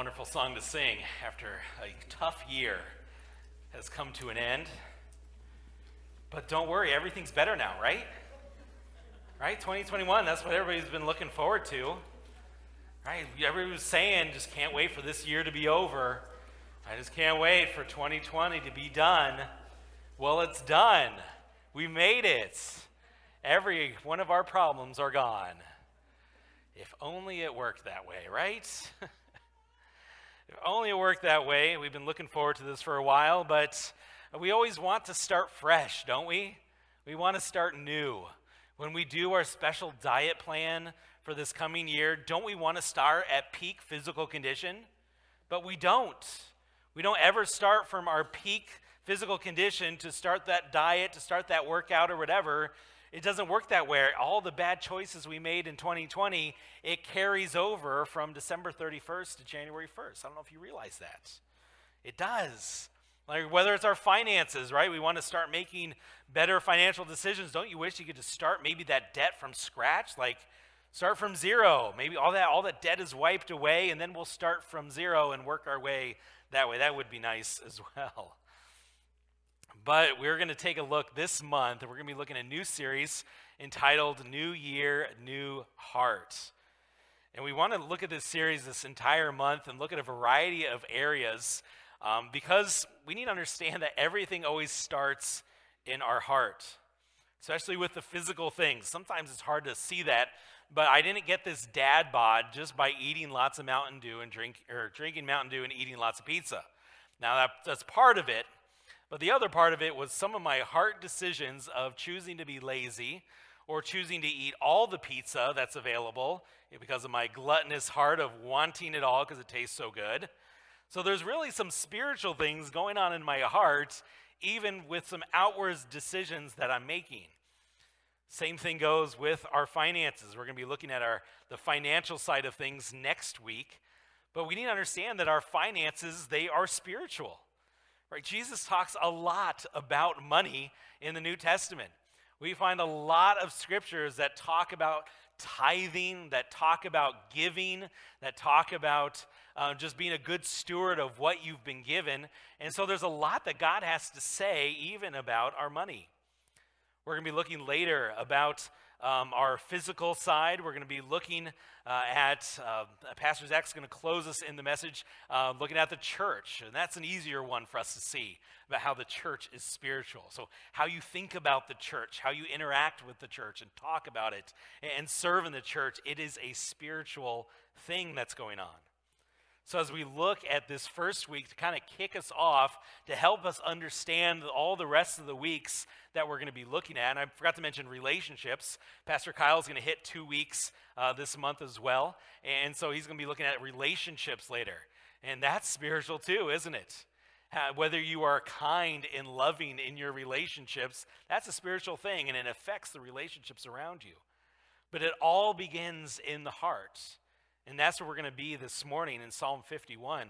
wonderful song to sing after a tough year has come to an end. But don't worry, everything's better now, right? Right? 2021, that's what everybody's been looking forward to. Right? Everybody was saying, just can't wait for this year to be over. I just can't wait for 2020 to be done. Well, it's done. We made it. Every one of our problems are gone. If only it worked that way, right? only it worked that way. We've been looking forward to this for a while, but we always want to start fresh, don't we? We want to start new. When we do our special diet plan for this coming year, don't we want to start at peak physical condition? But we don't. We don't ever start from our peak physical condition to start that diet, to start that workout or whatever. It doesn't work that way. All the bad choices we made in 2020, it carries over from December 31st to January 1st. I don't know if you realize that. It does. Like whether it's our finances, right? We want to start making better financial decisions. Don't you wish you could just start maybe that debt from scratch? Like start from zero. Maybe all that all that debt is wiped away and then we'll start from zero and work our way that way. That would be nice as well. But we're going to take a look this month, and we're going to be looking at a new series entitled New Year, New Heart. And we want to look at this series this entire month and look at a variety of areas um, because we need to understand that everything always starts in our heart, especially with the physical things. Sometimes it's hard to see that, but I didn't get this dad bod just by eating lots of Mountain Dew and drink, or drinking Mountain Dew and eating lots of pizza. Now, that, that's part of it, but the other part of it was some of my heart decisions of choosing to be lazy or choosing to eat all the pizza that's available because of my gluttonous heart of wanting it all because it tastes so good. So there's really some spiritual things going on in my heart, even with some outward decisions that I'm making. Same thing goes with our finances. We're going to be looking at our the financial side of things next week, but we need to understand that our finances they are spiritual. Right? Jesus talks a lot about money in the New Testament. We find a lot of scriptures that talk about tithing, that talk about giving, that talk about uh, just being a good steward of what you've been given. And so there's a lot that God has to say even about our money. We're going to be looking later about um, our physical side. We're going to be looking uh, at, uh, Pastor Zach's going to close us in the message, uh, looking at the church. And that's an easier one for us to see about how the church is spiritual. So, how you think about the church, how you interact with the church and talk about it and serve in the church, it is a spiritual thing that's going on. So, as we look at this first week to kind of kick us off, to help us understand all the rest of the weeks that we're going to be looking at, and I forgot to mention relationships. Pastor Kyle is going to hit two weeks uh, this month as well. And so he's going to be looking at relationships later. And that's spiritual too, isn't it? Whether you are kind and loving in your relationships, that's a spiritual thing and it affects the relationships around you. But it all begins in the heart. And that's where we're going to be this morning in Psalm 51.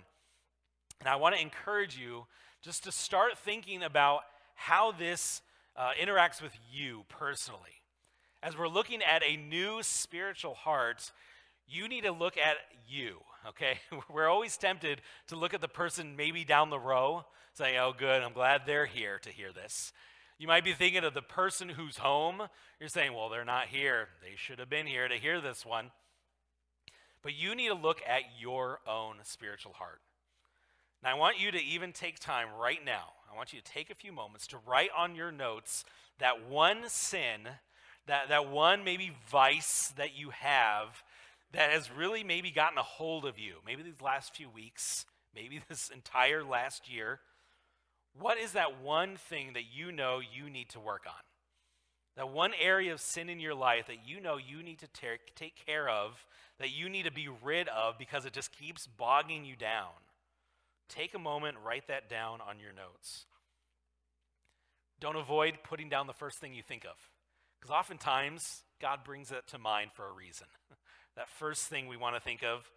And I want to encourage you just to start thinking about how this uh, interacts with you personally. As we're looking at a new spiritual heart, you need to look at you, okay? We're always tempted to look at the person maybe down the row, saying, oh, good, I'm glad they're here to hear this. You might be thinking of the person who's home. You're saying, well, they're not here. They should have been here to hear this one. But you need to look at your own spiritual heart. Now, I want you to even take time right now. I want you to take a few moments to write on your notes that one sin, that, that one maybe vice that you have that has really maybe gotten a hold of you, maybe these last few weeks, maybe this entire last year. What is that one thing that you know you need to work on? That one area of sin in your life that you know you need to take, take care of that you need to be rid of because it just keeps bogging you down. Take a moment, write that down on your notes. Don't avoid putting down the first thing you think of, because oftentimes God brings it to mind for a reason. that first thing we want to think of.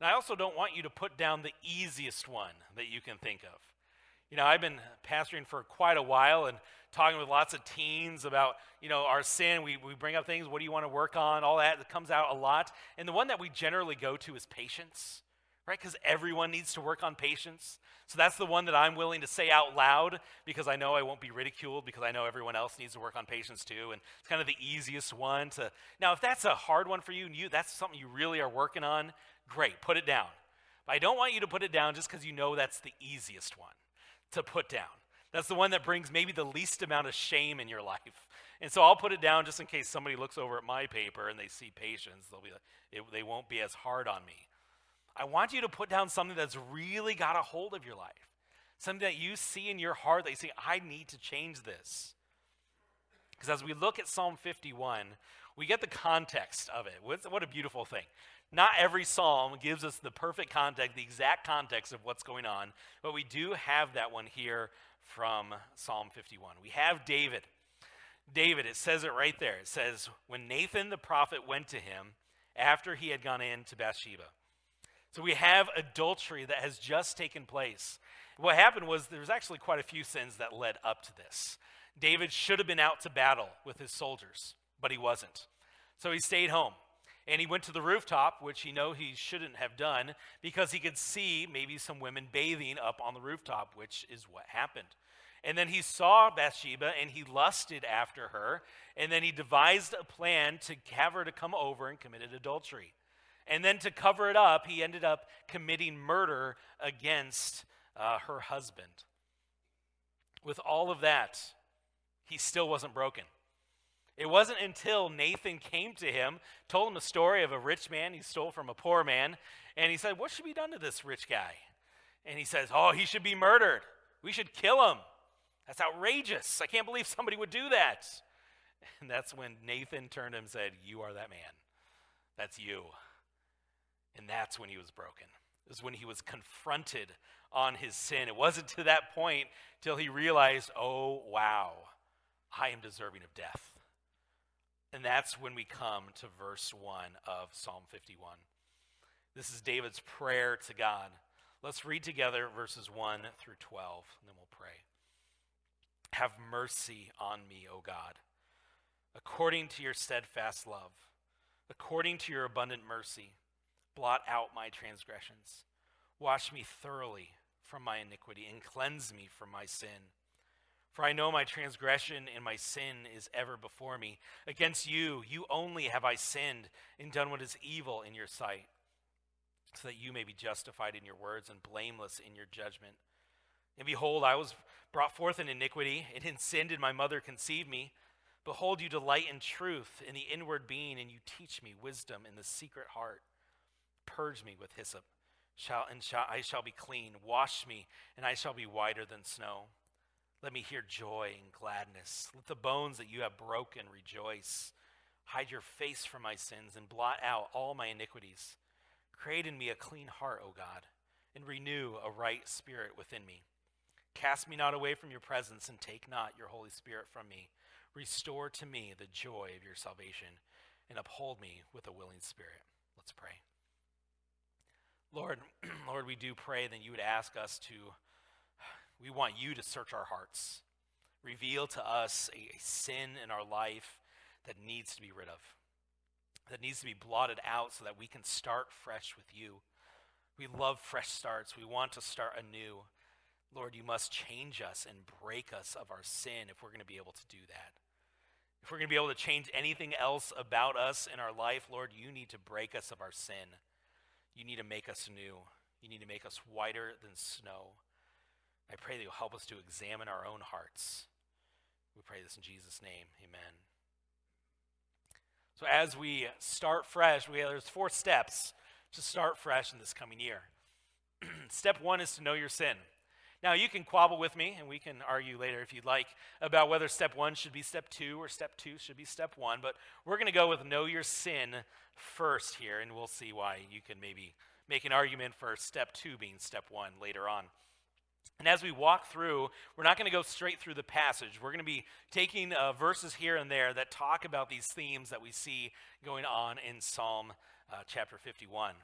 And I also don't want you to put down the easiest one that you can think of. You know, I've been pastoring for quite a while, and talking with lots of teens about, you know, our sin. We, we bring up things, what do you want to work on? All that, comes out a lot. And the one that we generally go to is patience. right? Because everyone needs to work on patience. So that's the one that I'm willing to say out loud because I know I won't be ridiculed because I know everyone else needs to work on patience too. And it's kind of the easiest one to. Now, if that's a hard one for you and you that's something you really are working on, great, put it down. But I don't want you to put it down just because you know that's the easiest one to put down. That's the one that brings maybe the least amount of shame in your life. And so I'll put it down just in case somebody looks over at my paper and they see patience. They'll be like, it, they won't be as hard on me. I want you to put down something that's really got a hold of your life. Something that you see in your heart that you say, I need to change this. Because as we look at Psalm 51, we get the context of it. What a beautiful thing. Not every psalm gives us the perfect context, the exact context of what's going on, but we do have that one here from Psalm 51. We have David. David, it says it right there. It says, When Nathan the prophet went to him after he had gone in to Bathsheba. So we have adultery that has just taken place. What happened was there's actually quite a few sins that led up to this. David should have been out to battle with his soldiers, but he wasn't. So he stayed home. And he went to the rooftop, which he know he shouldn't have done, because he could see maybe some women bathing up on the rooftop, which is what happened. And then he saw Bathsheba and he lusted after her. And then he devised a plan to have her to come over and committed adultery. And then to cover it up, he ended up committing murder against uh, her husband. With all of that, he still wasn't broken. It wasn't until Nathan came to him, told him a story of a rich man he stole from a poor man, and he said, What should be done to this rich guy? And he says, Oh, he should be murdered. We should kill him. That's outrageous. I can't believe somebody would do that. And that's when Nathan turned to him and said, You are that man. That's you. And that's when he was broken. It was when he was confronted on his sin. It wasn't to that point till he realized, Oh, wow, I am deserving of death. And that's when we come to verse 1 of Psalm 51. This is David's prayer to God. Let's read together verses 1 through 12, and then we'll pray. Have mercy on me, O God, according to your steadfast love, according to your abundant mercy. Blot out my transgressions. Wash me thoroughly from my iniquity and cleanse me from my sin. For I know my transgression and my sin is ever before me. Against you, you only have I sinned and done what is evil in your sight, so that you may be justified in your words and blameless in your judgment. And behold, I was brought forth in iniquity, and in sin did my mother conceive me. Behold, you delight in truth in the inward being, and you teach me wisdom in the secret heart. Purge me with hyssop, shall, and shall, I shall be clean. Wash me, and I shall be whiter than snow. Let me hear joy and gladness. Let the bones that you have broken rejoice. Hide your face from my sins and blot out all my iniquities. Create in me a clean heart, O God, and renew a right spirit within me. Cast me not away from your presence and take not your Holy Spirit from me. Restore to me the joy of your salvation and uphold me with a willing spirit. Let's pray. Lord, Lord, we do pray that you would ask us to we want you to search our hearts. Reveal to us a, a sin in our life that needs to be rid of, that needs to be blotted out so that we can start fresh with you. We love fresh starts. We want to start anew. Lord, you must change us and break us of our sin if we're going to be able to do that. If we're going to be able to change anything else about us in our life, Lord, you need to break us of our sin. You need to make us new. You need to make us whiter than snow. I pray that you'll help us to examine our own hearts. We pray this in Jesus' name. Amen. So as we start fresh, we have, there's four steps to start fresh in this coming year. Step one is to know your sin. Now, you can quabble with me, and we can argue later if you'd like about whether step one should be step two or step two should be step one, but we're going to go with know your sin first here, and we'll see why you can maybe make an argument for step two being step one later on. And as we walk through, we're not going to go straight through the passage. We're going to be taking uh, verses here and there that talk about these themes that we see going on in Psalm uh, chapter 51.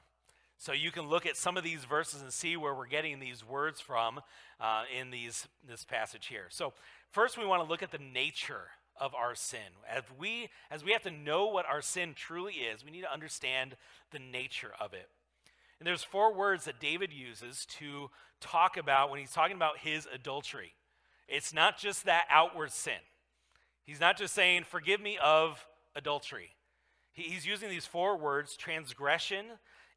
So you can look at some of these verses and see where we're getting these words from uh, in these, this passage here. So first, we want to look at the nature of our sin. As we, as we have to know what our sin truly is, we need to understand the nature of it. And there's four words that David uses to talk about when he's talking about his adultery. It's not just that outward sin. He's not just saying, Forgive me of adultery. He's using these four words transgression,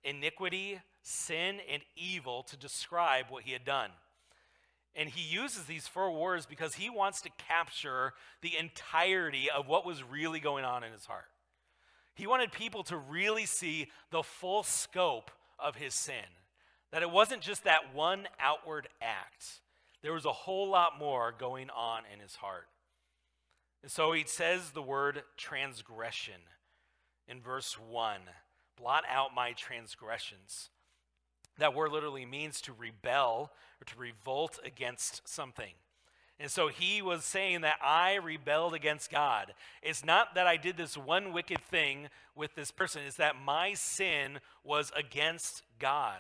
iniquity, sin, and evil to describe what he had done. And he uses these four words because he wants to capture the entirety of what was really going on in his heart. He wanted people to really see the full scope of his sin. That it wasn't just that one outward act, there was a whole lot more going on in his heart. And so he says the word transgression in verse 1 blot out my transgressions. That word literally means to rebel or to revolt against something. And so he was saying that I rebelled against God. It's not that I did this one wicked thing with this person, it's that my sin was against God.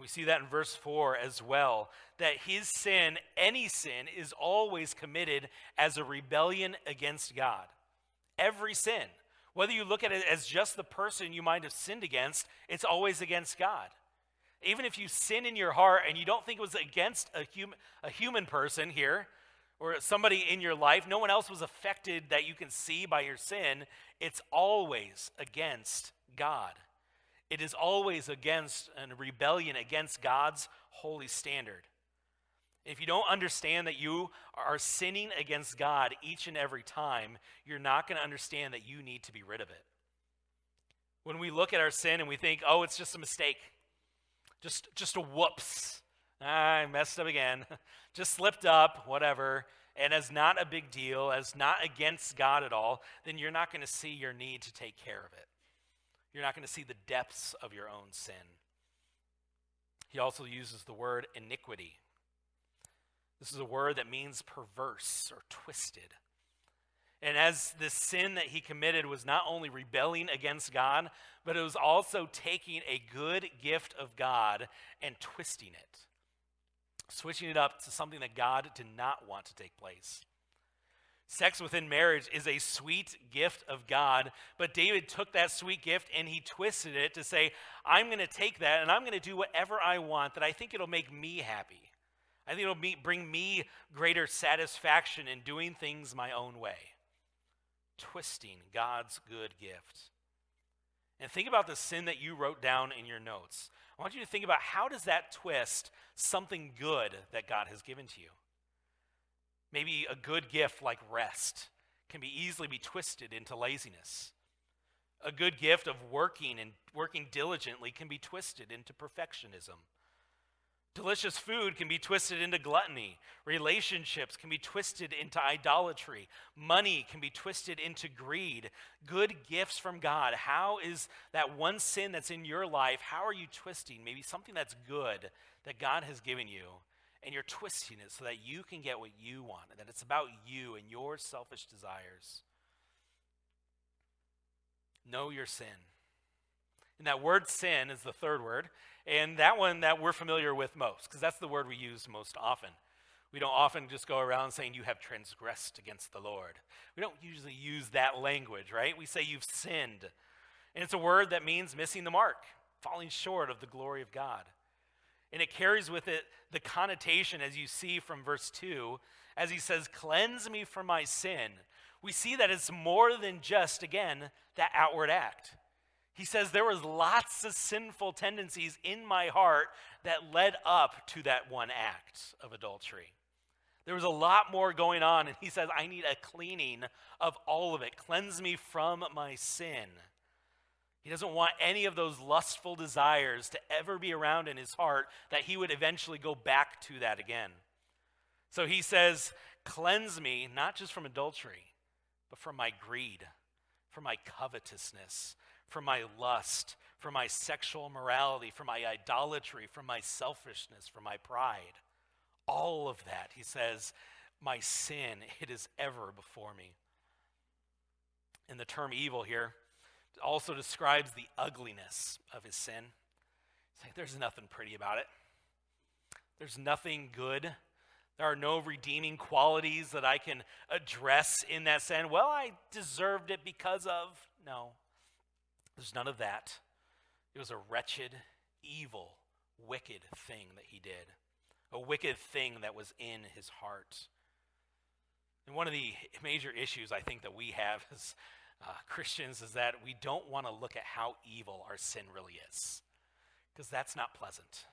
We see that in verse 4 as well that his sin, any sin, is always committed as a rebellion against God. Every sin. Whether you look at it as just the person you might have sinned against, it's always against God. Even if you sin in your heart and you don't think it was against a, hum- a human person here or somebody in your life, no one else was affected that you can see by your sin, it's always against God. It is always against a rebellion against God's holy standard. If you don't understand that you are sinning against God each and every time, you're not going to understand that you need to be rid of it. When we look at our sin and we think, oh, it's just a mistake, just, just a whoops, I messed up again, just slipped up, whatever, and as not a big deal, as not against God at all, then you're not going to see your need to take care of it. You're not going to see the depths of your own sin. He also uses the word iniquity this is a word that means perverse or twisted. And as the sin that he committed was not only rebelling against God, but it was also taking a good gift of God and twisting it, switching it up to something that God did not want to take place. Sex within marriage is a sweet gift of God, but David took that sweet gift and he twisted it to say, I'm going to take that and I'm going to do whatever I want that I think it'll make me happy. I think it'll bring me greater satisfaction in doing things my own way, twisting God's good gift. And think about the sin that you wrote down in your notes. I want you to think about how does that twist something good that God has given to you? Maybe a good gift like rest can be easily be twisted into laziness. A good gift of working and working diligently can be twisted into perfectionism. Delicious food can be twisted into gluttony. Relationships can be twisted into idolatry. Money can be twisted into greed. Good gifts from God. How is that one sin that's in your life, how are you twisting maybe something that's good that God has given you, and you're twisting it so that you can get what you want, and that it's about you and your selfish desires? Know your sin. And that word sin is the third word. And that one that we're familiar with most, because that's the word we use most often. We don't often just go around saying you have transgressed against the Lord. We don't usually use that language, right? We say you've sinned. And it's a word that means missing the mark, falling short of the glory of God. And it carries with it the connotation, as you see from verse 2, as he says, Cleanse me from my sin. We see that it's more than just, again, that outward act. He says, There was lots of sinful tendencies in my heart that led up to that one act of adultery. There was a lot more going on, and he says, I need a cleaning of all of it. Cleanse me from my sin. He doesn't want any of those lustful desires to ever be around in his heart that he would eventually go back to that again. So he says, Cleanse me, not just from adultery, but from my greed, from my covetousness, from my lust, from my sexual morality, from my idolatry, from my selfishness, from my pride. All of that, he says, my sin, it is ever before me. And the term evil here also describes the ugliness of his sin. Like, there's nothing pretty about it. There's nothing good. There are no redeeming qualities that I can address in that sin. Well, I deserved it because of. No, there's none of that. It was a wretched, evil, wicked thing that he did, a wicked thing that was in his heart. And one of the major issues I think that we have as uh, Christians is that we don't want to look at how evil our sin really is, because that's not pleasant.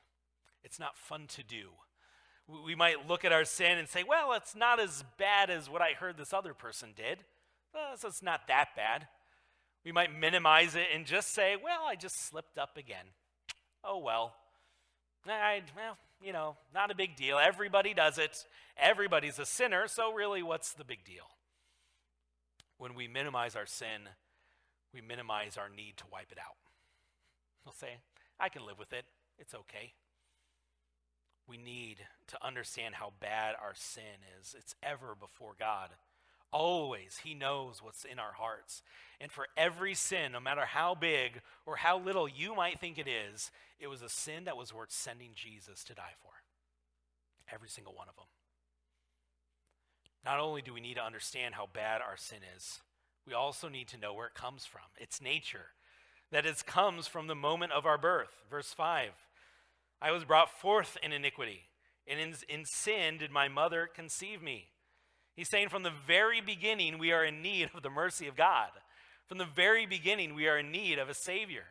It's not fun to do. We might look at our sin and say, well, it's not as bad as what I heard this other person did. Well, so it's not that bad. We might minimize it and just say, well, I just slipped up again. Oh, well. I, well, you know, not a big deal. Everybody does it. Everybody's a sinner, so really, what's the big deal? When we minimize our sin, we minimize our need to wipe it out. We'll say, I can live with it. It's okay. We need to understand how bad our sin is. It's ever before God. Always, He knows what's in our hearts. And for every sin, no matter how big or how little you might think it is, it was a sin that was worth sending Jesus to die for. Every single one of them. Not only do we need to understand how bad our sin is, we also need to know where it comes from, its nature. That it comes from the moment of our birth. Verse 5 I was brought forth in iniquity, and in, in sin did my mother conceive me. He's saying from the very beginning, we are in need of the mercy of God. From the very beginning, we are in need of a Savior.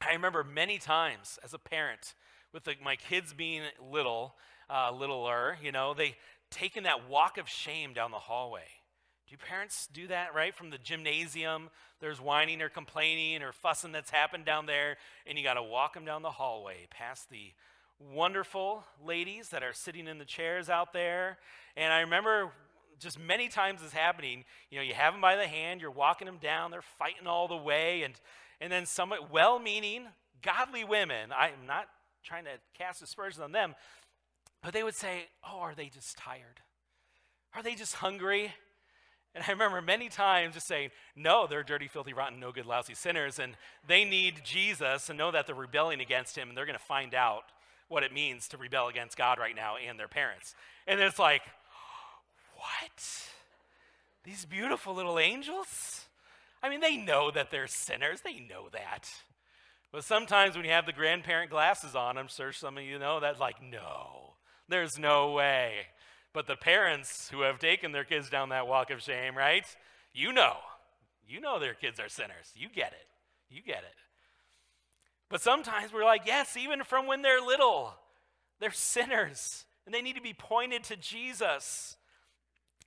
I remember many times as a parent, with the, my kids being little, uh, littler, you know, they taking that walk of shame down the hallway. Do parents do that, right? From the gymnasium, there's whining or complaining or fussing that's happened down there, and you got to walk them down the hallway past the wonderful ladies that are sitting in the chairs out there. And I remember just many times this happening. You know, you have them by the hand, you're walking them down, they're fighting all the way, and and then some well-meaning, godly women. I'm not trying to cast aspersions on them, but they would say, "Oh, are they just tired? Are they just hungry?" And I remember many times just saying, no, they're dirty, filthy, rotten, no good, lousy sinners, and they need Jesus and know that they're rebelling against him, and they're going to find out what it means to rebel against God right now and their parents. And it's like, what? These beautiful little angels? I mean, they know that they're sinners, they know that. But sometimes when you have the grandparent glasses on, I'm sure some of you know that, like, no, there's no way. But the parents who have taken their kids down that walk of shame, right? You know. You know their kids are sinners. You get it. You get it. But sometimes we're like, yes, even from when they're little, they're sinners and they need to be pointed to Jesus.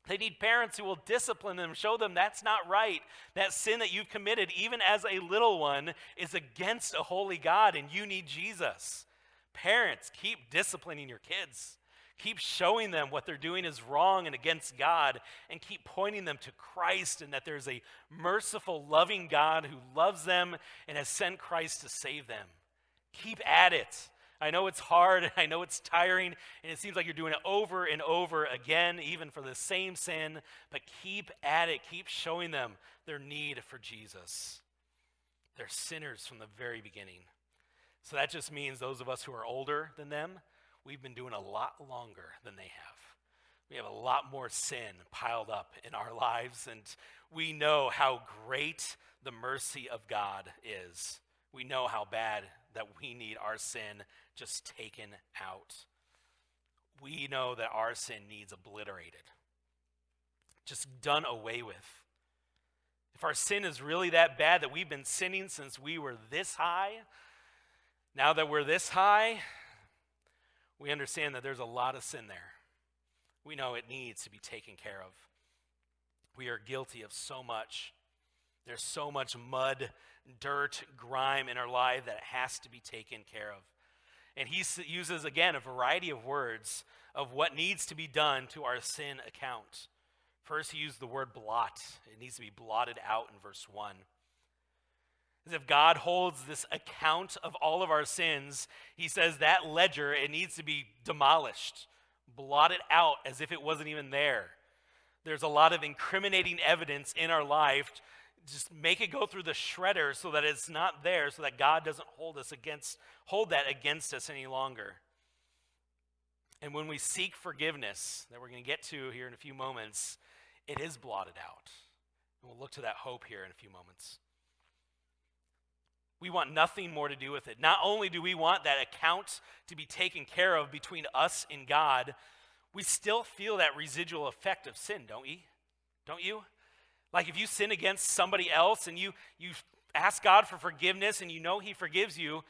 They need parents who will discipline them, show them that's not right. That sin that you've committed, even as a little one, is against a holy God, and you need Jesus. Parents, keep disciplining your kids. Keep showing them what they're doing is wrong and against God, and keep pointing them to Christ and that there's a merciful, loving God who loves them and has sent Christ to save them. Keep at it. I know it's hard, and I know it's tiring, and it seems like you're doing it over and over again, even for the same sin, but keep at it. Keep showing them their need for Jesus. They're sinners from the very beginning. So that just means those of us who are older than them, we've been doing a lot longer than they have. We have a lot more sin piled up in our lives, and we know how great the mercy of God is. We know how bad that we need our sin just taken out. We know that our sin needs obliterated, just done away with. If our sin is really that bad that we've been sinning since we were this high, now that we're this high, we understand that there's a lot of sin there. We know it needs to be taken care of. We are guilty of so much. There's so much mud, dirt, grime in our life that it has to be taken care of. And he uses, again, a variety of words of what needs to be done to our sin account. First, he used the word blot. It needs to be blotted out in verse 1. As if God holds this account of all of our sins, he says that ledger, it needs to be demolished, blotted out as if it wasn't even there. There's a lot of incriminating evidence in our life. Just make it go through the shredder so that it's not there, so that God doesn't hold us against, hold that against us any longer. And when we seek forgiveness, that we're going to get to here in a few moments, it is blotted out. And we'll look to that hope here in a few moments. We want nothing more to do with it. Not only do we want that account to be taken care of between us and God, we still feel that residual effect of sin, don't we? Don't you? Like if you sin against somebody else and you, you ask God for forgiveness and you know He forgives you,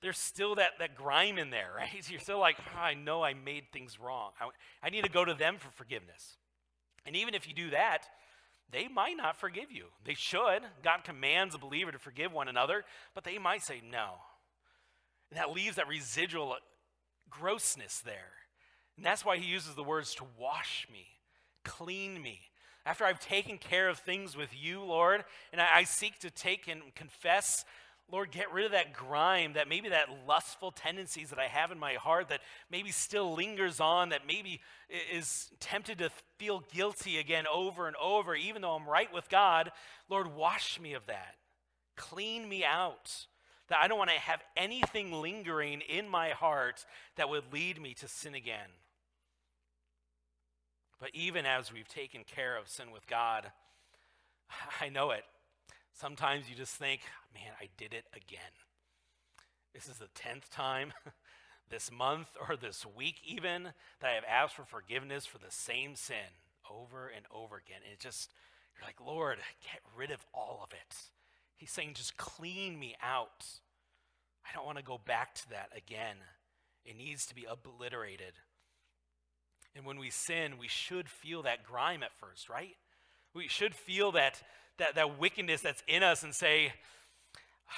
there's still that, that grime in there, right? You're still like, oh, I know I made things wrong. I, I need to go to them for forgiveness. And even if you do that, they might not forgive you. They should. God commands a believer to forgive one another, but they might say no. And that leaves that residual grossness there. And that's why he uses the words to wash me, clean me. After I've taken care of things with you, Lord, and I, I seek to take and confess Lord, get rid of that grime, that maybe that lustful tendencies that I have in my heart that maybe still lingers on, that maybe is tempted to feel guilty again over and over, even though I'm right with God. Lord, wash me of that. Clean me out. That I don't want to have anything lingering in my heart that would lead me to sin again. But even as we've taken care of sin with God, I know it. Sometimes you just think, man, I did it again. This is the 10th time this month or this week, even, that I have asked for forgiveness for the same sin over and over again. And it just, you're like, Lord, get rid of all of it. He's saying, just clean me out. I don't want to go back to that again. It needs to be obliterated. And when we sin, we should feel that grime at first, right? We should feel that that, that wickedness that's in us and say,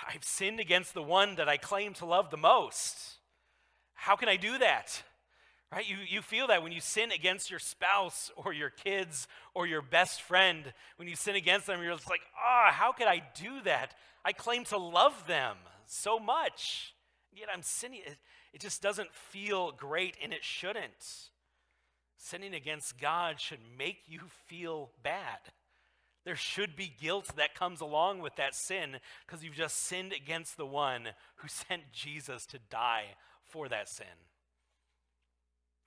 I've sinned against the one that I claim to love the most. How can I do that? Right? You, you feel that when you sin against your spouse or your kids or your best friend, when you sin against them, you're just like, ah, oh, how could I do that? I claim to love them so much, yet I'm sinning. It, it just doesn't feel great, and it shouldn't. Sinning against God should make you feel bad. There should be guilt that comes along with that sin because you've just sinned against the one who sent Jesus to die for that sin.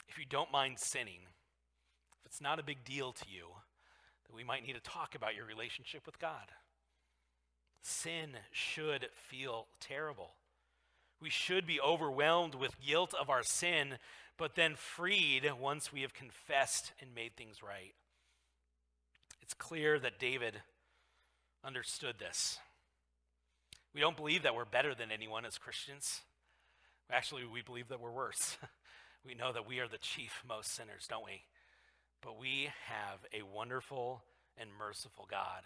If you don't mind sinning, if it's not a big deal to you, then we might need to talk about your relationship with God. Sin should feel terrible. We should be overwhelmed with guilt of our sin, but then freed once we have confessed and made things right. It's clear that David understood this. We don't believe that we're better than anyone as Christians. Actually, we believe that we're worse. we know that we are the chief most sinners, don't we? But we have a wonderful and merciful God.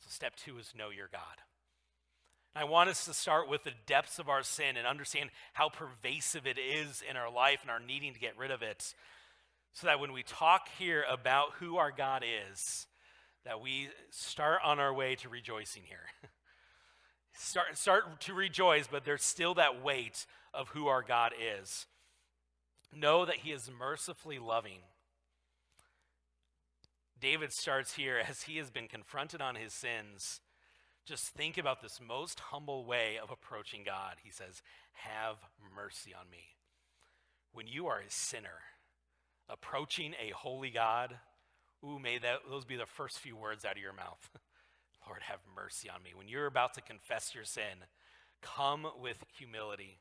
So, step two is know your God. I want us to start with the depths of our sin and understand how pervasive it is in our life and our needing to get rid of it. So that when we talk here about who our God is, that we start on our way to rejoicing here. start, start to rejoice, but there's still that weight of who our God is. Know that He is mercifully loving. David starts here as he has been confronted on his sins. Just think about this most humble way of approaching God. He says, Have mercy on me. When you are a sinner, approaching a holy God, Ooh, may that, those be the first few words out of your mouth. Lord, have mercy on me. When you're about to confess your sin, come with humility.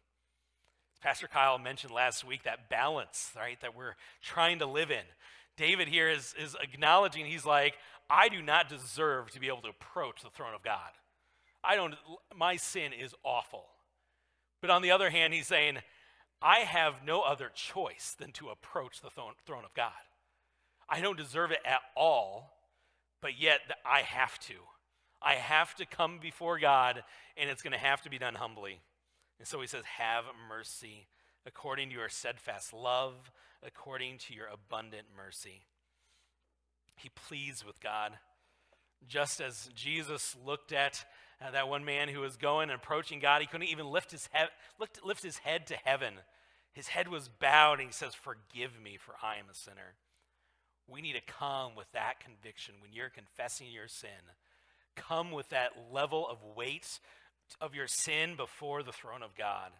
Pastor Kyle mentioned last week that balance, right, that we're trying to live in. David here is, is acknowledging, he's like, I do not deserve to be able to approach the throne of God. I don't, my sin is awful. But on the other hand, he's saying, I have no other choice than to approach the throne of God. I don't deserve it at all, but yet I have to. I have to come before God, and it's going to have to be done humbly. And so he says, Have mercy according to your steadfast love, according to your abundant mercy. He pleads with God. Just as Jesus looked at uh, that one man who was going and approaching God, he couldn't even lift his, he- lift, lift his head to heaven. His head was bowed, and he says, Forgive me, for I am a sinner. We need to come with that conviction when you're confessing your sin. Come with that level of weight of your sin before the throne of God.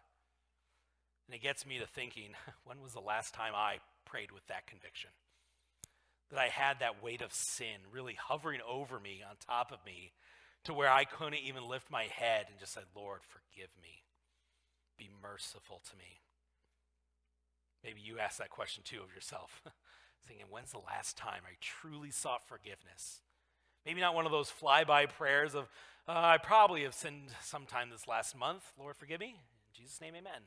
And it gets me to thinking when was the last time I prayed with that conviction? That I had that weight of sin really hovering over me, on top of me, to where I couldn't even lift my head and just said, Lord, forgive me. Be merciful to me. Maybe you ask that question too of yourself, thinking, when's the last time I truly sought forgiveness? Maybe not one of those flyby prayers of, uh, I probably have sinned sometime this last month. Lord, forgive me. In Jesus' name, amen.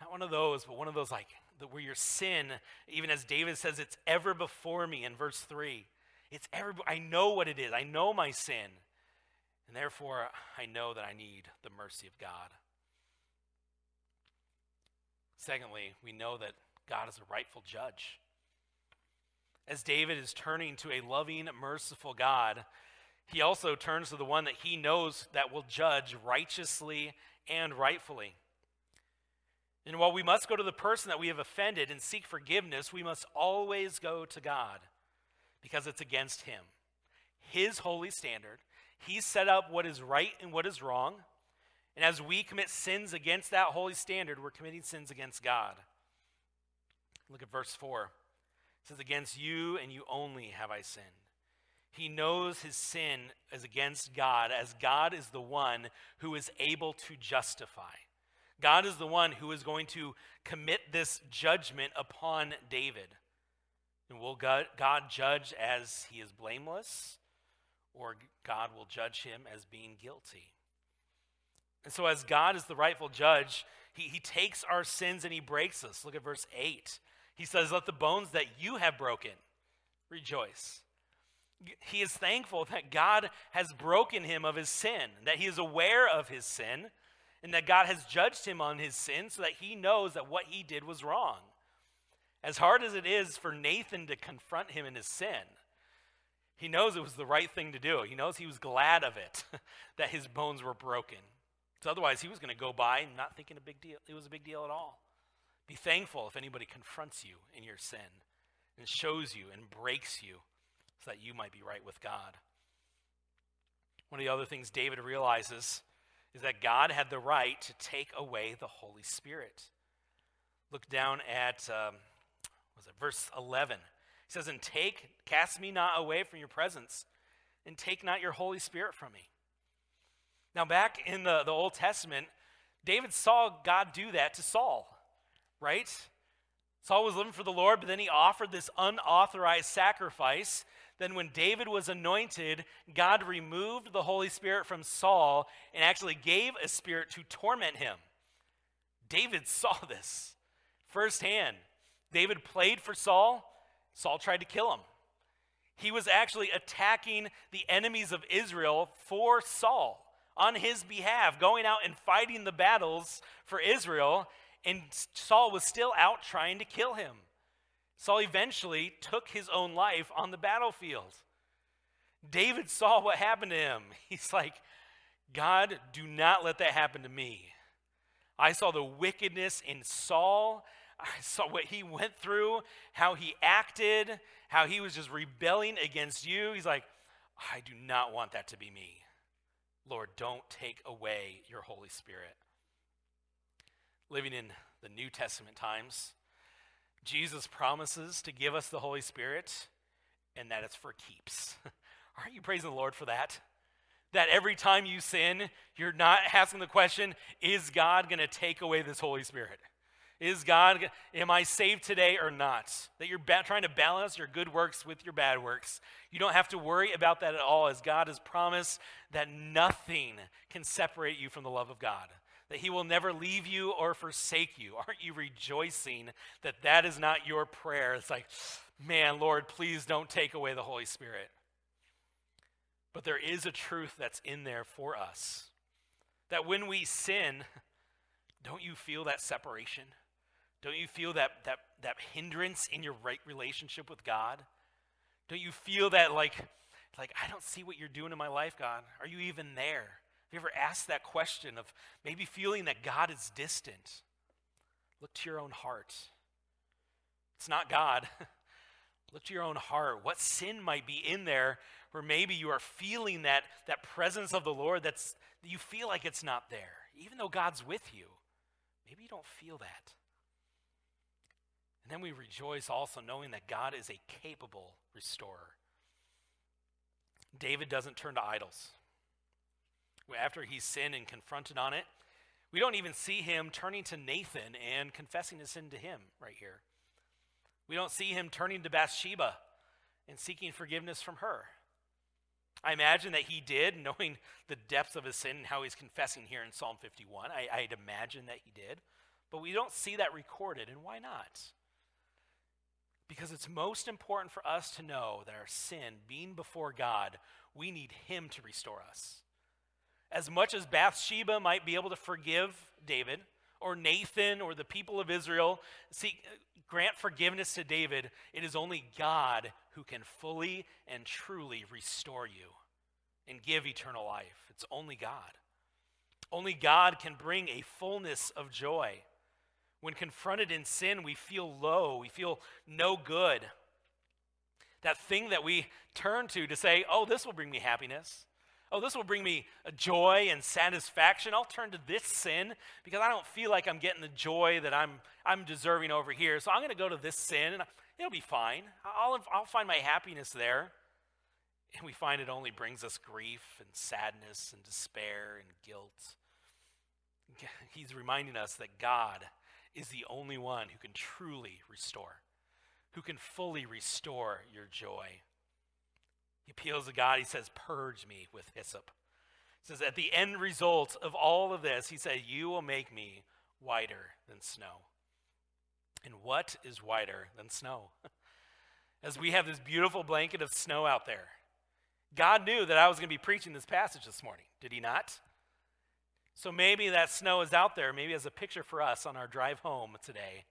Not one of those, but one of those like where your sin, even as David says, it's ever before me in verse 3. It's ever, I know what it is. I know my sin. And therefore, I know that I need the mercy of God. Secondly, we know that God is a rightful judge. As David is turning to a loving, merciful God, he also turns to the one that he knows that will judge righteously and rightfully. And while we must go to the person that we have offended and seek forgiveness, we must always go to God because it's against him. His holy standard. He set up what is right and what is wrong. And as we commit sins against that holy standard, we're committing sins against God. Look at verse 4. It says, Against you and you only have I sinned. He knows his sin is against God, as God is the one who is able to justify. God is the one who is going to commit this judgment upon David. And will God, God judge as he is blameless, or God will judge him as being guilty? And so, as God is the rightful judge, he, he takes our sins and he breaks us. Look at verse 8. He says, Let the bones that you have broken rejoice. He is thankful that God has broken him of his sin, that he is aware of his sin, and that God has judged him on his sin so that he knows that what he did was wrong. As hard as it is for Nathan to confront him in his sin, he knows it was the right thing to do. He knows he was glad of it, that his bones were broken. So otherwise, he was going to go by not thinking a big deal. It was a big deal at all. Be thankful if anybody confronts you in your sin and shows you and breaks you so that you might be right with God. One of the other things David realizes is that God had the right to take away the Holy Spirit. Look down at um, was it verse 11. He says, "And take, cast me not away from your presence, and take not your Holy Spirit from me." Now, back in the, the Old Testament, David saw God do that to Saul, right? Saul was living for the Lord, but then he offered this unauthorized sacrifice. Then, when David was anointed, God removed the Holy Spirit from Saul and actually gave a spirit to torment him. David saw this firsthand. David played for Saul, Saul tried to kill him. He was actually attacking the enemies of Israel for Saul on his behalf, going out and fighting the battles for Israel, and Saul was still out trying to kill him. Saul eventually took his own life on the battlefield. David saw what happened to him. He's like, God, do not let that happen to me. I saw the wickedness in Saul. I saw what he went through, how he acted, how he was just rebelling against you. He's like, I do not want that to be me. Lord, don't take away your Holy Spirit. Living in the New Testament times, Jesus promises to give us the Holy Spirit and that it's for keeps. Aren't you praising the Lord for that? That every time you sin, you're not asking the question, is God going to take away this Holy Spirit? Is God, am I saved today or not? That you're ba- trying to balance your good works with your bad works. You don't have to worry about that at all, as God has promised that nothing can separate you from the love of God. That He will never leave you or forsake you. Aren't you rejoicing that that is not your prayer? It's like, man, Lord, please don't take away the Holy Spirit. But there is a truth that's in there for us. That when we sin, don't you feel that separation? Don't you feel that, that, that hindrance in your right relationship with God? Don't you feel that like, like, I don't see what you're doing in my life, God? Are you even there? Have you ever asked that question of maybe feeling that God is distant? Look to your own heart. It's not God. Look to your own heart. What sin might be in there where maybe you are feeling that, that presence of the Lord that's you feel like it's not there, even though God's with you. Maybe you don't feel that. And then we rejoice also knowing that God is a capable restorer. David doesn't turn to idols. After he's sinned and confronted on it, we don't even see him turning to Nathan and confessing his sin to him right here. We don't see him turning to Bathsheba and seeking forgiveness from her. I imagine that he did, knowing the depths of his sin and how he's confessing here in Psalm 51. I, I'd imagine that he did. But we don't see that recorded, and why not? Because it's most important for us to know that our sin, being before God, we need Him to restore us. As much as Bathsheba might be able to forgive David, or Nathan, or the people of Israel, seek, grant forgiveness to David, it is only God who can fully and truly restore you and give eternal life. It's only God. Only God can bring a fullness of joy. When confronted in sin, we feel low, we feel no good. That thing that we turn to to say, oh, this will bring me happiness. Oh, this will bring me joy and satisfaction. I'll turn to this sin because I don't feel like I'm getting the joy that I'm, I'm deserving over here. So I'm going to go to this sin and it'll be fine. I'll, I'll find my happiness there. And we find it only brings us grief and sadness and despair and guilt. He's reminding us that God is the only one who can truly restore, who can fully restore your joy. He appeals to God. He says, Purge me with hyssop. He says, At the end result of all of this, he said, You will make me whiter than snow. And what is whiter than snow? As we have this beautiful blanket of snow out there, God knew that I was going to be preaching this passage this morning, did he not? So maybe that snow is out there, maybe as a picture for us on our drive home today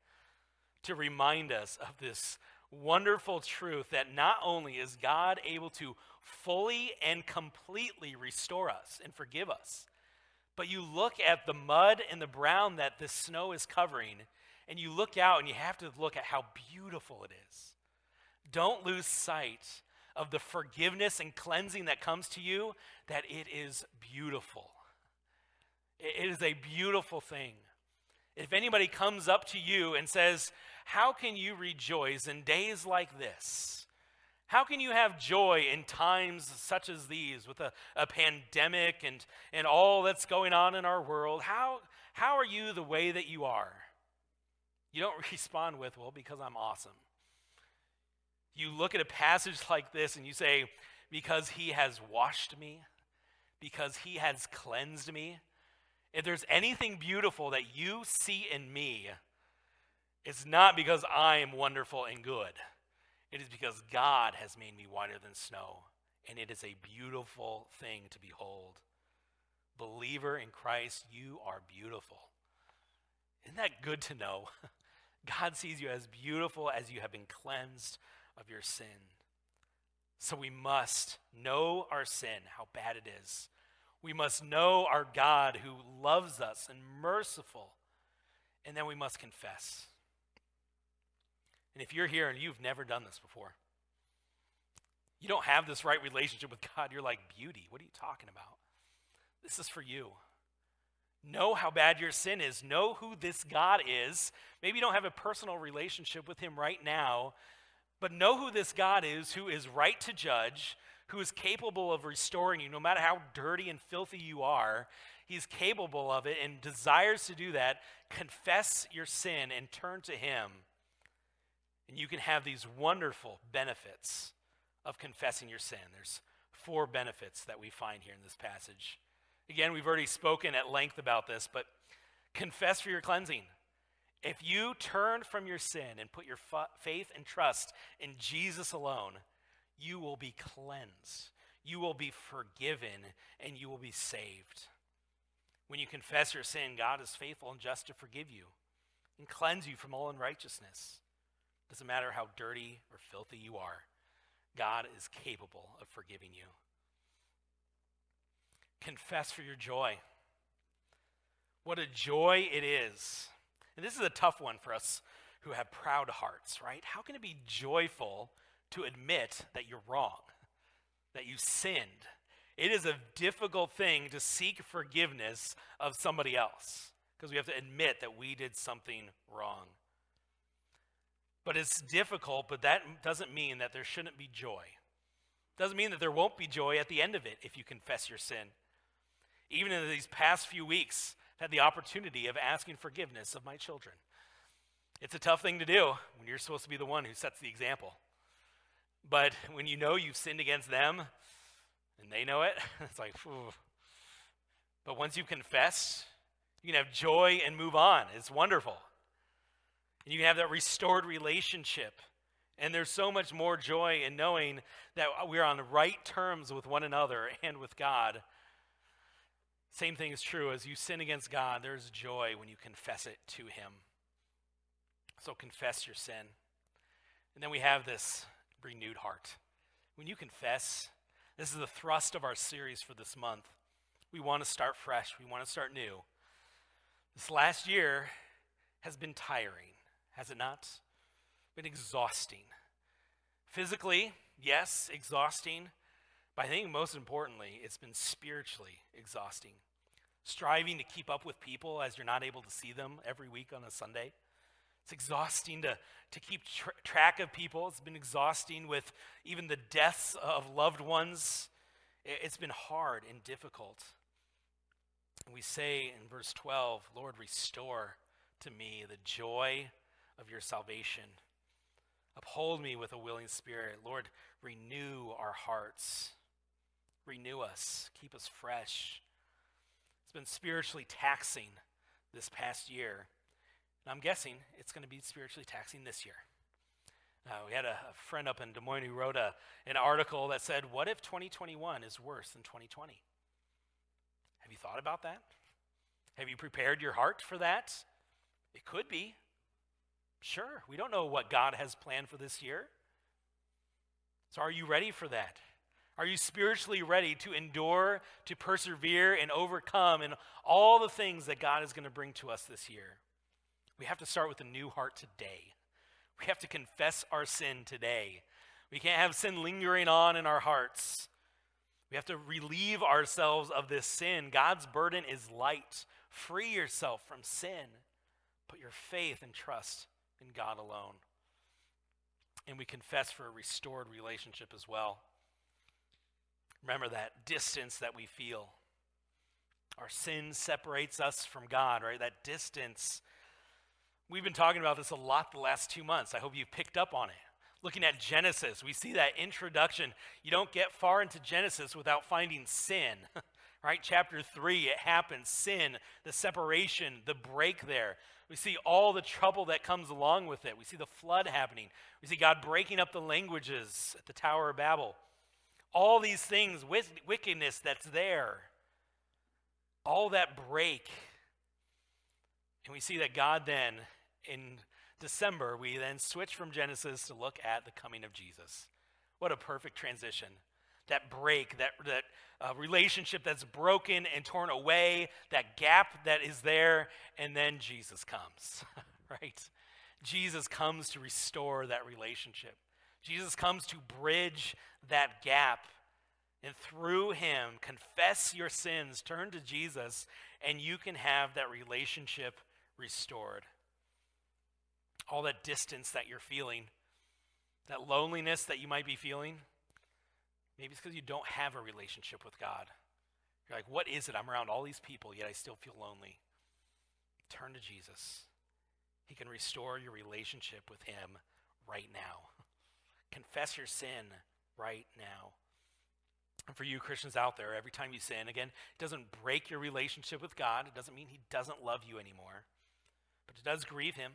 to remind us of this wonderful truth that not only is God able to fully and completely restore us and forgive us, but you look at the mud and the brown that the snow is covering, and you look out and you have to look at how beautiful it is. Don't lose sight of the forgiveness and cleansing that comes to you, that it is beautiful. It is a beautiful thing. If anybody comes up to you and says, How can you rejoice in days like this? How can you have joy in times such as these with a, a pandemic and, and all that's going on in our world? How, how are you the way that you are? You don't respond with, Well, because I'm awesome. You look at a passage like this and you say, Because he has washed me, because he has cleansed me if there's anything beautiful that you see in me, it's not because I am wonderful and good. It is because God has made me whiter than snow, and it is a beautiful thing to behold. Believer in Christ, you are beautiful. Isn't that good to know? God sees you as beautiful as you have been cleansed of your sin. So we must know our sin, how bad it is, we must know our God who loves us and merciful. And then we must confess. And if you're here and you've never done this before, you don't have this right relationship with God, you're like, beauty. What are you talking about? This is for you. Know how bad your sin is. Know who this God is. Maybe you don't have a personal relationship with Him right now, but know who this God is who is right to judge, who is capable of restoring you, no matter how dirty and filthy you are. He's capable of it and desires to do that. Confess your sin and turn to Him. And you can have these wonderful benefits of confessing your sin. There's four benefits that we find here in this passage. Again, we've already spoken at length about this, but confess for your cleansing. If you turn from your sin and put your faith and trust in Jesus alone, you will be cleansed, you will be forgiven, and you will be saved. When you confess your sin, God is faithful and just to forgive you and cleanse you from all unrighteousness. Doesn't matter how dirty or filthy you are, God is capable of forgiving you. Confess for your joy. What a joy it is. And this is a tough one for us who have proud hearts, right? How can it be joyful to admit that you're wrong, that you sinned. It is a difficult thing to seek forgiveness of somebody else because we have to admit that we did something wrong. But it's difficult, but that doesn't mean that there shouldn't be joy. Doesn't mean that there won't be joy at the end of it if you confess your sin. Even in these past few weeks, I've had the opportunity of asking forgiveness of my children. It's a tough thing to do when you're supposed to be the one who sets the example. But when you know you've sinned against them and they know it, it's like, but once you confess, you can have joy and move on. It's wonderful. And you have that restored relationship. And there's so much more joy in knowing that we're on the right terms with one another and with God. Same thing is true as you sin against God, there's joy when you confess it to Him. So confess your sin. And then we have this renewed heart. When you confess, this is the thrust of our series for this month. We want to start fresh, we want to start new. This last year has been tiring, has it not? Been exhausting. Physically, yes, exhausting, but I think most importantly, it's been spiritually exhausting. Striving to keep up with people as you're not able to see them every week on a Sunday. It's exhausting to, to keep tr- track of people. It's been exhausting with even the deaths of loved ones. It's been hard and difficult. We say in verse 12, Lord, restore to me the joy of your salvation. Uphold me with a willing spirit. Lord, renew our hearts. Renew us. Keep us fresh. It's been spiritually taxing this past year. And I'm guessing it's going to be spiritually taxing this year. Uh, we had a, a, friend up in Des Moines who wrote a, an article that said, What if 2021 is worse than 2020? Have you thought about that? Have you prepared your heart for that? It could be. Sure, we don't know what God has planned for this year. So, are you ready for that? Are you spiritually ready to endure, to persevere, and overcome in all the things that God is going to bring to us this year? We have to start with a new heart today. We have to confess our sin today. We can't have sin lingering on in our hearts. We have to relieve ourselves of this sin. God's burden is light. Free yourself from sin. Put your faith and trust in God alone. And we confess for a restored relationship as well. Remember that distance that we feel. Our sin separates us from God, right? That distance. We've been talking about this a lot the last two months. I hope you've picked up on it looking at Genesis, we see that introduction. You don't get far into Genesis without finding sin. right? Chapter 3, it happens sin, the separation, the break there. We see all the trouble that comes along with it. We see the flood happening. We see God breaking up the languages at the Tower of Babel. All these things, wickedness that's there, all that break. And we see that God then, in December, we then switch from Genesis to look at the coming of Jesus. What a perfect transition. That break, that, that uh, relationship that's broken and torn away, that gap that is there, and then Jesus comes, right? Jesus comes to restore that relationship. Jesus comes to bridge that gap. And through him, confess your sins, turn to Jesus, and you can have that relationship restored all that distance that you're feeling, that loneliness that you might be feeling. Maybe it's because you don't have a relationship with God. You're like, what is it? I'm around all these people, yet I still feel lonely. Turn to Jesus. He can restore your relationship with Him right now. Confess your sin right now. And for you Christians out there, every time you sin, again, it doesn't break your relationship with God. It doesn't mean He doesn't love you anymore, but it does grieve Him.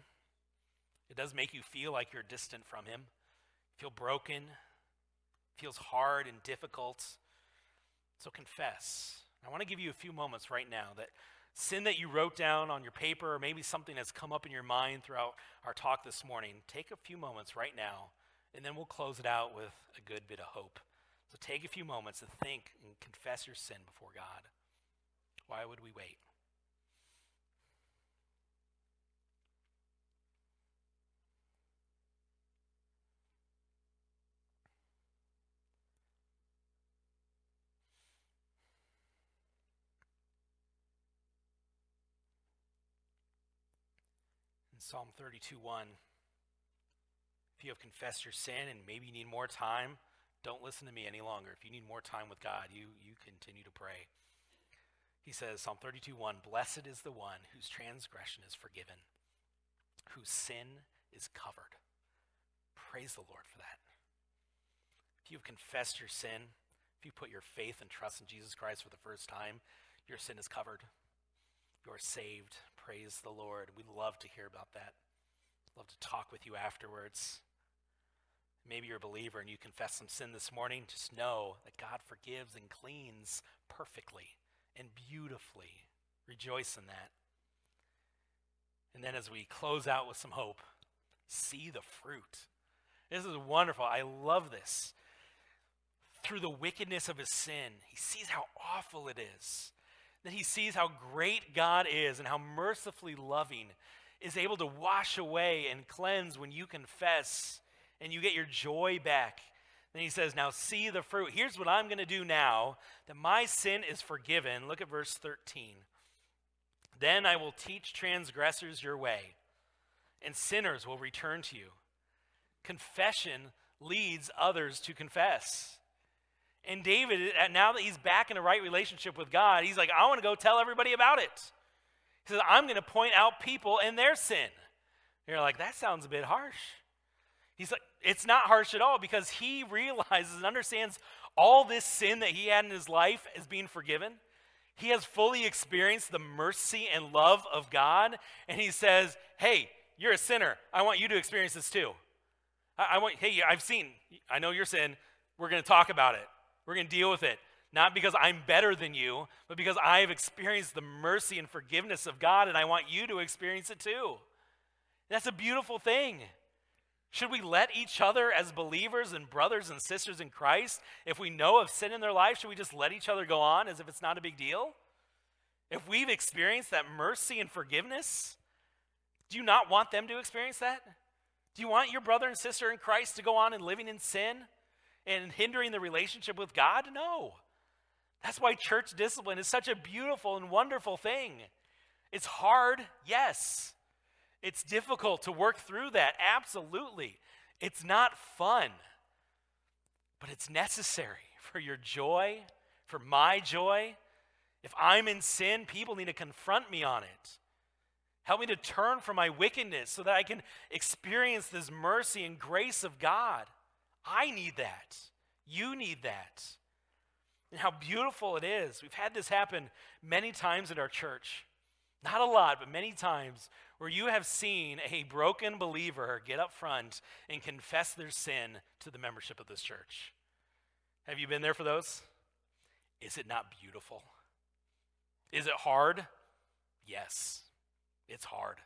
It does make you feel like you're distant from Him, feel broken, feels hard and difficult. So confess. I want to give you a few moments right now that sin that you wrote down on your paper, or maybe something that's come up in your mind throughout our talk this morning, take a few moments right now, and then we'll close it out with a good bit of hope. So take a few moments to think and confess your sin before God. Why would we wait? Psalm 32 1. If you have confessed your sin and maybe you need more time, don't listen to me any longer. If you need more time with God, you, you continue to pray. He says, Psalm 32 1 Blessed is the one whose transgression is forgiven, whose sin is covered. Praise the Lord for that. If you've confessed your sin, if you put your faith and trust in Jesus Christ for the first time, your sin is covered. You're saved. Praise the Lord. We'd love to hear about that. Love to talk with you afterwards. Maybe you're a believer and you confess some sin this morning. Just know that God forgives and cleans perfectly and beautifully. Rejoice in that. And then as we close out with some hope, see the fruit. This is wonderful. I love this. Through the wickedness of his sin, he sees how awful it is. Then he sees how great God is and how mercifully loving is able to wash away and cleanse when you confess and you get your joy back. Then he says, Now see the fruit. Here's what I'm going to do now that my sin is forgiven. Look at verse 13. Then I will teach transgressors your way, and sinners will return to you. Confession leads others to confess. And David, now that he's back in a right relationship with God, he's like, I want to go tell everybody about it. He says, I'm going to point out people and their sin. You're like, that sounds a bit harsh. He's like, it's not harsh at all because he realizes and understands all this sin that he had in his life is being forgiven. He has fully experienced the mercy and love of God. And he says, Hey, you're a sinner. I want you to experience this too. I, I want, hey, I've seen, I know your sin. We're going to talk about it. We're going to deal with it. Not because I'm better than you, but because I've experienced the mercy and forgiveness of God, and I want you to experience it too. That's a beautiful thing. Should we let each other as believers and brothers and sisters in Christ, if we know of sin in their life, should we just let each other go on as if it's not a big deal? If we've experienced that mercy and forgiveness, do you not want them to experience that? Do you want your brother and sister in Christ to go on and living in sin and hindering the relationship with God? No. That's why church discipline is such a beautiful and wonderful thing. It's hard, yes. It's difficult to work through that, absolutely. It's not fun, but it's necessary for your joy, for my joy. If I'm in sin, people need to confront me on it. Help me to turn from my wickedness so that I can experience this mercy and grace of God. I need that. You need that. And how beautiful it is. We've had this happen many times at our church. Not a lot, but many times where you have seen a broken believer get up front and confess their sin to the membership of this church. Have you been there for those? Is it not beautiful? Is it hard? Yes, it's hard.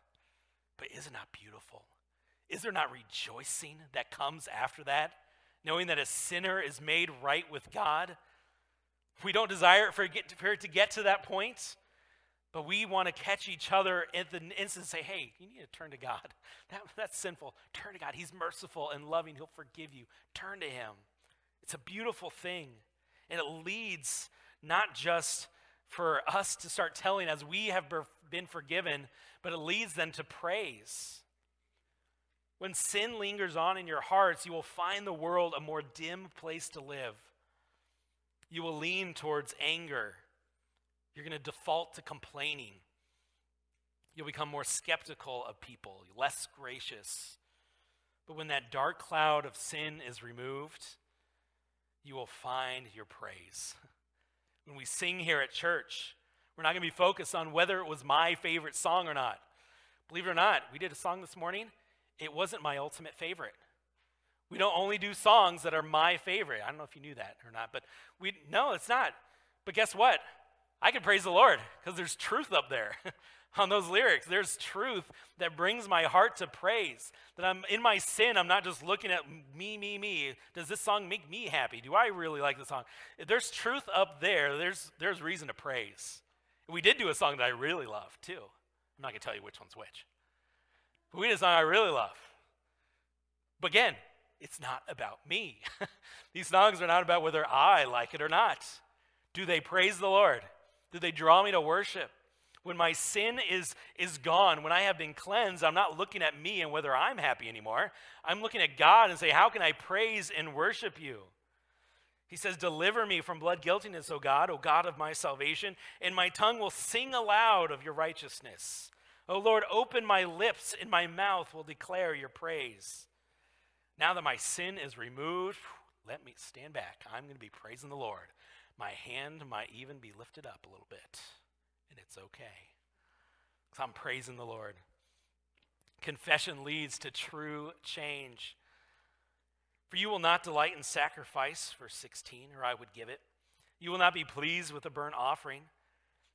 But is it not beautiful? Is there not rejoicing that comes after that? Knowing that a sinner is made right with God? We don't desire for it to get to that point. But we want to catch each other at the instant and say, hey, you need to turn to God. That, that's sinful. Turn to God. He's merciful and loving. He'll forgive you. Turn to Him. It's a beautiful thing. And it leads not just for us to start telling as we have been forgiven, but it leads them to praise. When sin lingers on in your hearts, you will find the world a more dim place to live. You will lean towards anger you're going to default to complaining. You'll become more skeptical of people, less gracious. But when that dark cloud of sin is removed, you will find your praise. When we sing here at church, we're not going to be focused on whether it was my favorite song or not. Believe it or not, we did a song this morning. It wasn't my ultimate favorite. We don't only do songs that are my favorite. I don't know if you knew that or not, but we no, it's not. But guess what? I can praise the Lord because there's truth up there on those lyrics. There's truth that brings my heart to praise. That I'm in my sin, I'm not just looking at me, me, me. Does this song make me happy? Do I really like the song? There's truth up there, there's, there's reason to praise. we did do a song that I really love too. I'm not to tell you which one's which. But we a I really love. But again, it's not about me. These songs are not about whether I like it or not. Do they praise the Lord? Do they draw me to worship? When my sin is, is gone, when I have been cleansed, I'm not looking at me and whether I'm happy anymore. I'm looking at God and say, How can I praise and worship you? He says, Deliver me from blood guiltiness, O God, O God of my salvation, and my tongue will sing aloud of your righteousness. O Lord, open my lips, and my mouth will declare your praise. Now that my sin is removed, let me stand back. I'm going to be praising the Lord. My hand might even be lifted up a little bit, and it's okay. Because I'm praising the Lord. Confession leads to true change. For you will not delight in sacrifice, verse 16, or I would give it. You will not be pleased with a burnt offering.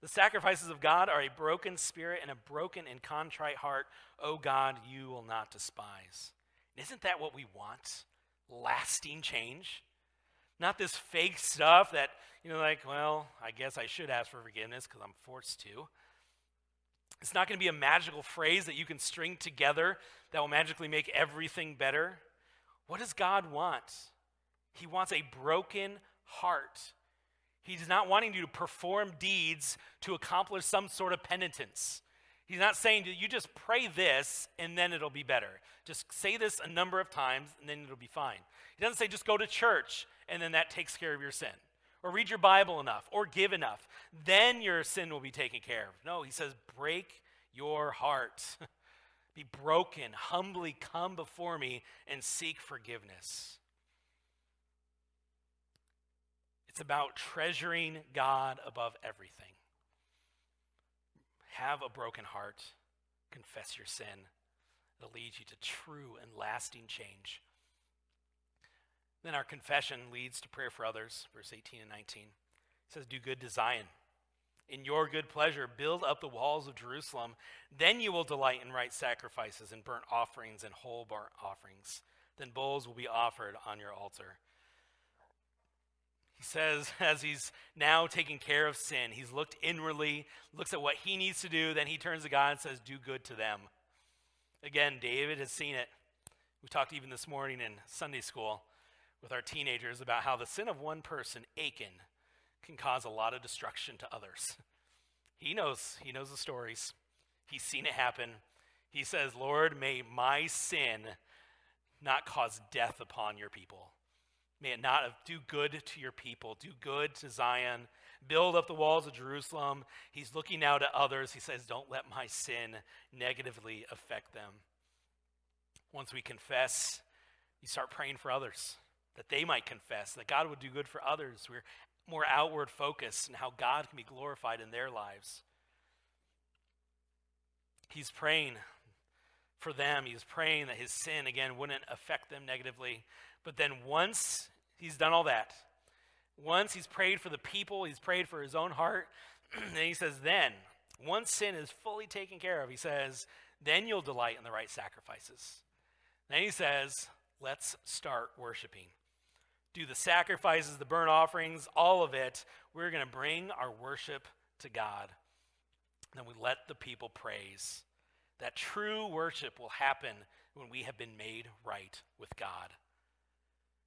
The sacrifices of God are a broken spirit and a broken and contrite heart. O God, you will not despise. Isn't that what we want? Lasting change? Not this fake stuff that, you know, like, well, I guess I should ask for forgiveness because I'm forced to. It's not going to be a magical phrase that you can string together that will magically make everything better. What does God want? He wants a broken heart. He's not wanting you to perform deeds to accomplish some sort of penitence. He's not saying you just pray this and then it'll be better. Just say this a number of times and then it'll be fine. He doesn't say just go to church and then that takes care of your sin. Or read your Bible enough or give enough. Then your sin will be taken care of. No, he says break your heart. Be broken, humbly come before me and seek forgiveness. It's about treasuring God above everything. Have a broken heart, confess your sin. It'll lead you to true and lasting change. Then our confession leads to prayer for others, verse 18 and 19. It says, Do good to Zion in your good pleasure, build up the walls of Jerusalem. Then you will delight in right sacrifices and burnt offerings and whole burnt offerings. Then bulls will be offered on your altar. He says, as he's now taking care of sin, he's looked inwardly, looks at what he needs to do, then he turns to God and says, Do good to them. Again, David has seen it. We talked even this morning in Sunday school with our teenagers about how the sin of one person, Achan, can cause a lot of destruction to others. He knows, he knows the stories. He's seen it happen. He says, Lord, may my sin not cause death upon your people. May it not do good to your people, do good to Zion, build up the walls of Jerusalem. He's looking now to others. He says, Don't let my sin negatively affect them. Once we confess, you start praying for others that they might confess, that God would do good for others. We're more outward focused and how God can be glorified in their lives. He's praying for them. He's praying that his sin, again, wouldn't affect them negatively. But then once he's done all that, once he's prayed for the people, he's prayed for his own heart, and he says, then, once sin is fully taken care of, he says, then you'll delight in the right sacrifices. Then he says, let's start worshiping do the sacrifices, the burnt offerings, all of it. We're going to bring our worship to God. Then we let the people praise. That true worship will happen when we have been made right with God.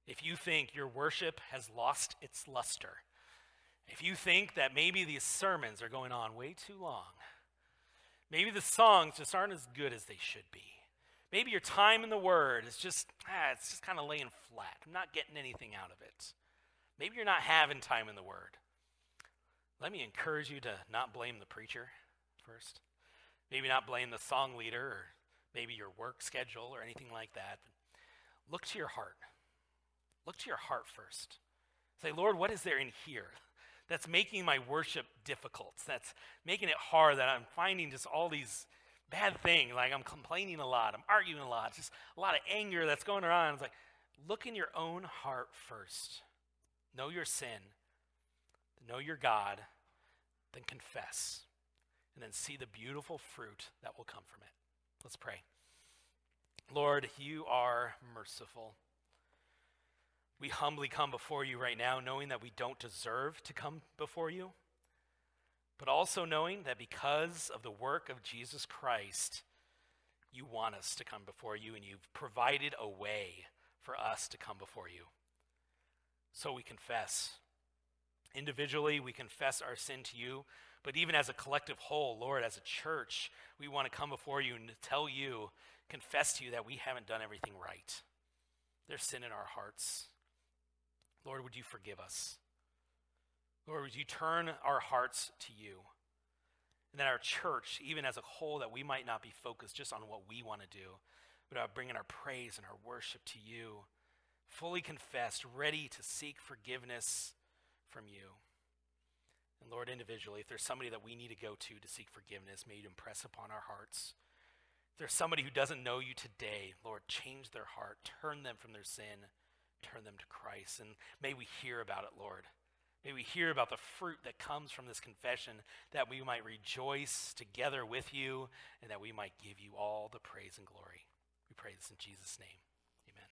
If you think your worship has lost its luster, if you think that maybe these sermons are going on way too long, maybe the songs just aren't as good as they should be, Maybe your time in the Word is just, ah, it's just kind of laying flat. I'm not getting anything out of it. Maybe you're not having time in the Word. Let me encourage you to not blame the preacher first. Maybe not blame the song leader or maybe your work schedule or anything like that. Look to your heart. Look to your heart first. Say, Lord, what is there in here that's making my worship difficult? That's making it hard, that I'm finding just all these bad things. Like I'm complaining a lot, I'm arguing a lot, just a lot of anger that's going around. It's like, look in your own heart first. Know your sin, know your God, then confess, and then see the beautiful fruit that will come from it. Let's pray. Lord, you are merciful. We humbly come before you right now, knowing that we don't deserve to come before you but also knowing that because of the work of Jesus Christ, you want us to come before you and you've provided a way for us to come before you. So we confess. Individually, we confess our sin to you, but even as a collective whole, Lord, as a church, we want to come before you and tell you, confess to you that we haven't done everything right. There's sin in our hearts. Lord, would you forgive us? Lord, would you turn our hearts to you? And that our church, even as a whole, that we might not be focused just on what we want to do, but about bringing our praise and our worship to you, fully confessed, ready to seek forgiveness from you. And Lord, individually, if there's somebody that we need to go to to seek forgiveness, may you impress upon our hearts. If there's somebody who doesn't know you today, Lord, change their heart, turn them from their sin, turn them to Christ. And may we hear about it, Lord. May we hear about the fruit that comes from this confession, that we might rejoice together with you, and that we might give you all the praise and glory. We pray this in Jesus' name.